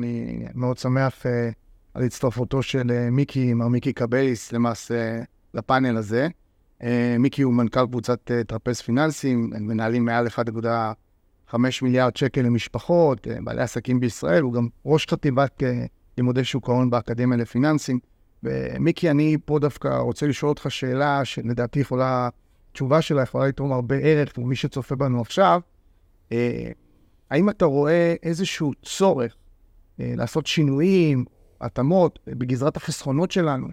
אני מאוד שמח uh, על הצטרפותו של uh, מיקי, מר מיקי קבייס, למעשה לפאנל הזה. Uh, מיקי הוא מנכ"ל קבוצת uh, טרפז פיננסים, הם מנהלים מעל 1.5 מיליארד שקל למשפחות, uh, בעלי עסקים בישראל, הוא גם ראש חטיבת uh, לימודי שוק ההון באקדמיה לפיננסים. ומיקי, אני פה דווקא רוצה לשאול אותך שאלה שלדעתי יכולה, תשובה שלה יכולה לתרום הרבה ערך למי שצופה בנו עכשיו. האם אתה רואה איזשהו צורך לעשות שינויים, התאמות בגזרת החסכונות שלנו,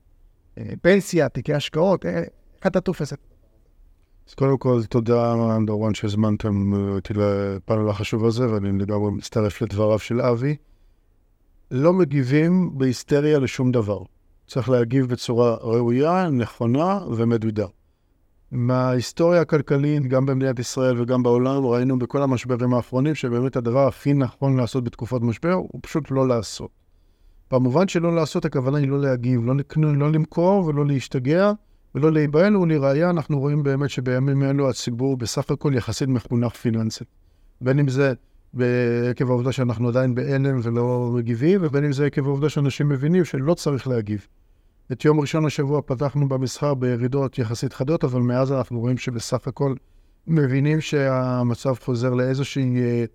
אה, פנסיה, תיקי השקעות, איך אתה תופס את זה? אז קודם כל, תודה, דורון, שהזמנתם אותי לפאנל החשוב הזה, ואני לגמרי מצטרף לדבריו של אבי. לא מגיבים בהיסטריה לשום דבר. צריך להגיב בצורה ראויה, נכונה ומדודה. מההיסטוריה הכלכלית, גם במדינת ישראל וגם בעולם, ראינו בכל המשברים האחרונים שבאמת הדבר הכי נכון לעשות בתקופות משבר הוא פשוט לא לעשות. במובן שלא לעשות, הכוונה היא לא להגיב, לא, לא למכור ולא להשתגע ולא להיבהל, ולראיה אנחנו רואים באמת שבימים אלו הציבור בסך הכל יחסית מחונך פיננסית. בין אם זה עקב העובדה שאנחנו עדיין בהלם ולא מגיבים, ובין אם זה עקב העובדה שאנשים מבינים שלא צריך להגיב. את יום ראשון השבוע פתחנו במסחר בירידות יחסית חדות, אבל מאז אנחנו רואים שבסך הכל מבינים שהמצב חוזר לאיזושהי אה,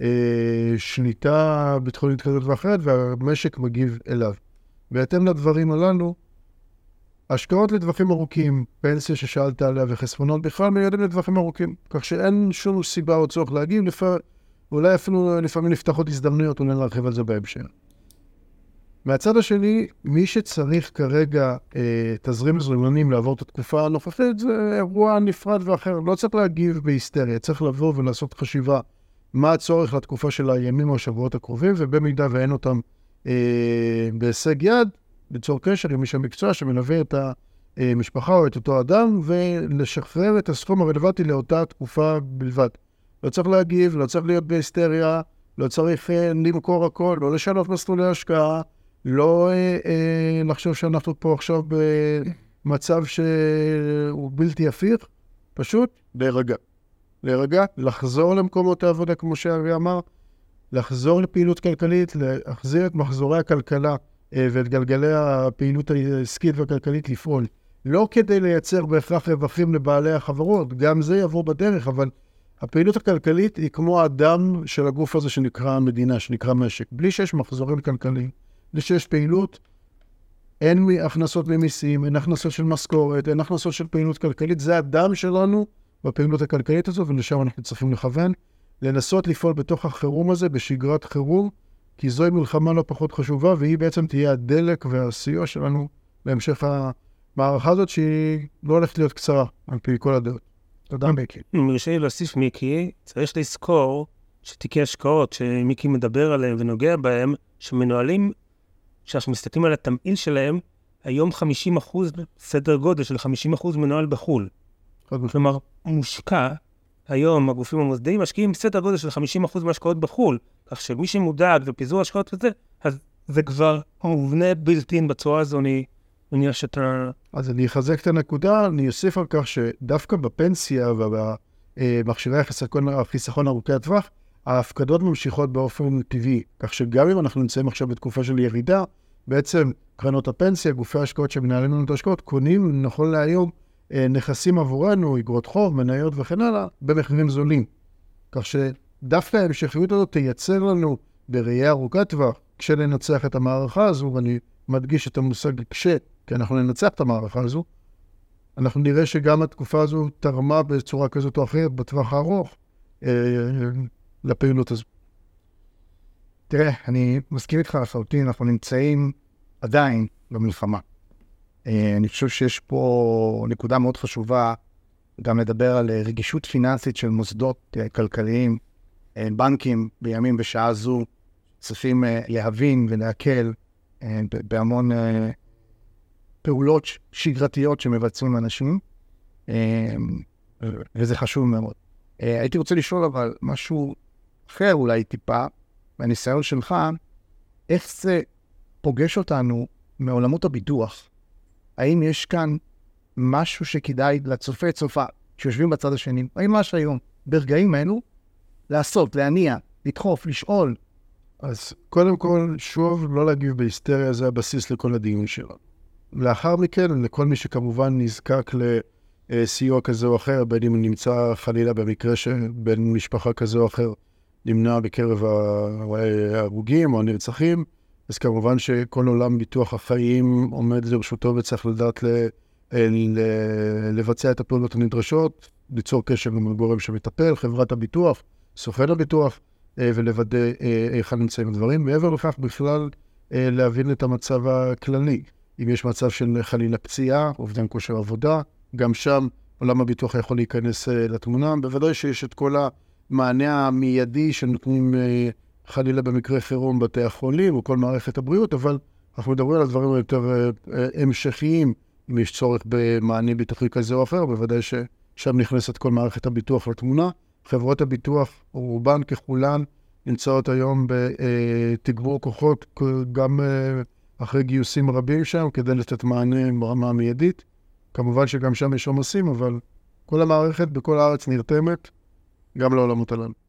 אה, שליטה ביטחונית כזאת ואחרת, והמשק מגיב אליו. בהתאם לדברים הללו, השקעות לטווחים ארוכים, פנסיה ששאלת עליה וחסכונות בכלל מיועדים לטווחים ארוכים, כך שאין שום סיבה או צורך להגיב, לפ... אולי אפילו לפעמים נפתחות הזדמנויות, אולי נרחיב על זה בהמשך. מהצד השני, מי שצריך כרגע אה, תזרים מזומנים לעבור את התקופה הנוכחית, זה אירוע נפרד ואחר. לא צריך להגיב בהיסטריה, צריך לבוא ולעשות חשיבה מה הצורך לתקופה של הימים או השבועות הקרובים, ובמידה ואין אותם אה, בהישג יד, ליצור קשר עם איש המקצוע שמלווה את המשפחה או את אותו אדם, ולשחרר את הסכום הרלוונטי לאותה תקופה בלבד. לא צריך להגיב, לא צריך להיות בהיסטריה, לא צריך אה, למכור הכל, לא לשנות מסלולי השקעה. לא אה, אה, לחשוב שאנחנו פה עכשיו במצב שהוא בלתי הפיך, פשוט להירגע. להירגע, לחזור למקומות העבודה, כמו שאבי אמר, לחזור לפעילות כלכלית, להחזיר את מחזורי הכלכלה אה, ואת גלגלי הפעילות העסקית והכלכלית לפעול. לא כדי לייצר בהכרח רווחים לבעלי החברות, גם זה יבוא בדרך, אבל הפעילות הכלכלית היא כמו הדם של הגוף הזה שנקרא המדינה, שנקרא משק. בלי שיש מחזורים כלכליים, ושיש פעילות, אין הכנסות ממיסים, אין הכנסות של משכורת, אין הכנסות של פעילות כלכלית, זה הדם שלנו בפעילות הכלכלית הזו, ולשם אנחנו צריכים לכוון. לנסות לפעול בתוך החירום הזה, בשגרת חירום, כי זוהי מלחמה לא פחות חשובה, והיא בעצם תהיה הדלק והסיוע שלנו בהמשך המערכה הזאת, שהיא לא הולכת להיות קצרה, על פי כל הדעות. תודה, מיקי. יורשה לי להוסיף, מיקי, צריך לזכור שתיקי השקעות שמיקי מדבר עליהם ונוגע בהם, שמנוהלים כשאנחנו מסתכלים על התמהיל שלהם, היום 50 אחוז, סדר גודל של 50 אחוז מנוהל בחו"ל. כלומר, מושקע, היום הגופים המוסדיים משקיעים סדר גודל של 50 אחוז מהשקעות בחו"ל, כך שמי שמודאג בפיזור השקעות וזה, אז זה כבר מובנה בלתי בצורה הזו, אני מניח שאתה... אז אני אחזק את הנקודה, אני אוסיף על כך שדווקא בפנסיה ובמכשירי החיסכון ארוכי הטווח, ההפקדות ממשיכות באופן טבעי, כך שגם אם אנחנו נמצאים עכשיו בתקופה של ירידה, בעצם קרנות הפנסיה, גופי ההשקעות שמנהלים לנו את ההשקעות, קונים נכון להיום אה, נכסים עבורנו, אגרות חוב, מניות וכן הלאה, במחירים זולים. כך שדווקא ההמשכיות הזאת תייצר לנו בראייה ארוכת טווח, כשננצח את המערכה הזו, ואני מדגיש את המושג כש, כי אנחנו ננצח את המערכה הזו, אנחנו נראה שגם התקופה הזו תרמה בצורה כזאת או אחרת בטווח הארוך אה, לפעילות הזו. תראה, אני מסכים איתך לחלוטין, אנחנו נמצאים עדיין במלחמה. אה, אני חושב שיש פה נקודה מאוד חשובה גם לדבר על רגישות פיננסית של מוסדות אה, כלכליים, אה, בנקים בימים בשעה זו צריכים להבין ולהקל בהמון פעולות שגרתיות שמבצעים אנשים, וזה חשוב מאוד. הייתי רוצה לשאול אבל משהו אחר אולי טיפה, מהניסיון שלך, איך זה פוגש אותנו מעולמות הביטוח? האם יש כאן משהו שכדאי לצופה צופה שיושבים בצד השני, האם ממש היום, ברגעים האלו, לעשות, להניע, לדחוף, לשאול, אז קודם כל, שוב, לא להגיב בהיסטריה, זה הבסיס לכל הדיון שלנו. לאחר מכן, לכל מי שכמובן נזקק לסיוע כזה או אחר, בין אם נמצא חלילה במקרה שבן משפחה כזה או אחר נמנע בקרב ההרוגים או הנרצחים, אז כמובן שכל עולם ביטוח החיים עומד לרשותו וצריך לדעת ל... לבצע את הפעולות הנדרשות, ליצור קשר עם הגורם שמטפל, חברת הביטוח, סוכן הביטוח, אה, ולוודא אה, היכן נמצאים הדברים. מעבר לכך, בכלל אה, להבין את המצב הכללי. אם יש מצב של חלילה פציעה, אובדן כושר עבודה, גם שם עולם הביטוח יכול להיכנס לתמונה. בוודאי שיש את כל המענה המיידי שנותנים חלילה במקרה חירום בתי החולים או כל מערכת הבריאות, אבל אנחנו מדברים על הדברים היותר המשכיים, אם יש צורך במענה ביטוחי כזה או אחר, בוודאי ששם נכנסת כל מערכת הביטוח לתמונה. חברות הביטוח, רובן ככולן, נמצאות היום בתגבור כוחות, גם אה, אחרי גיוסים רבים שם, כדי לתת מענה ברמה המיידית. כמובן שגם שם יש עומסים, אבל כל המערכת בכל הארץ נרתמת, גם לעולמות הללו.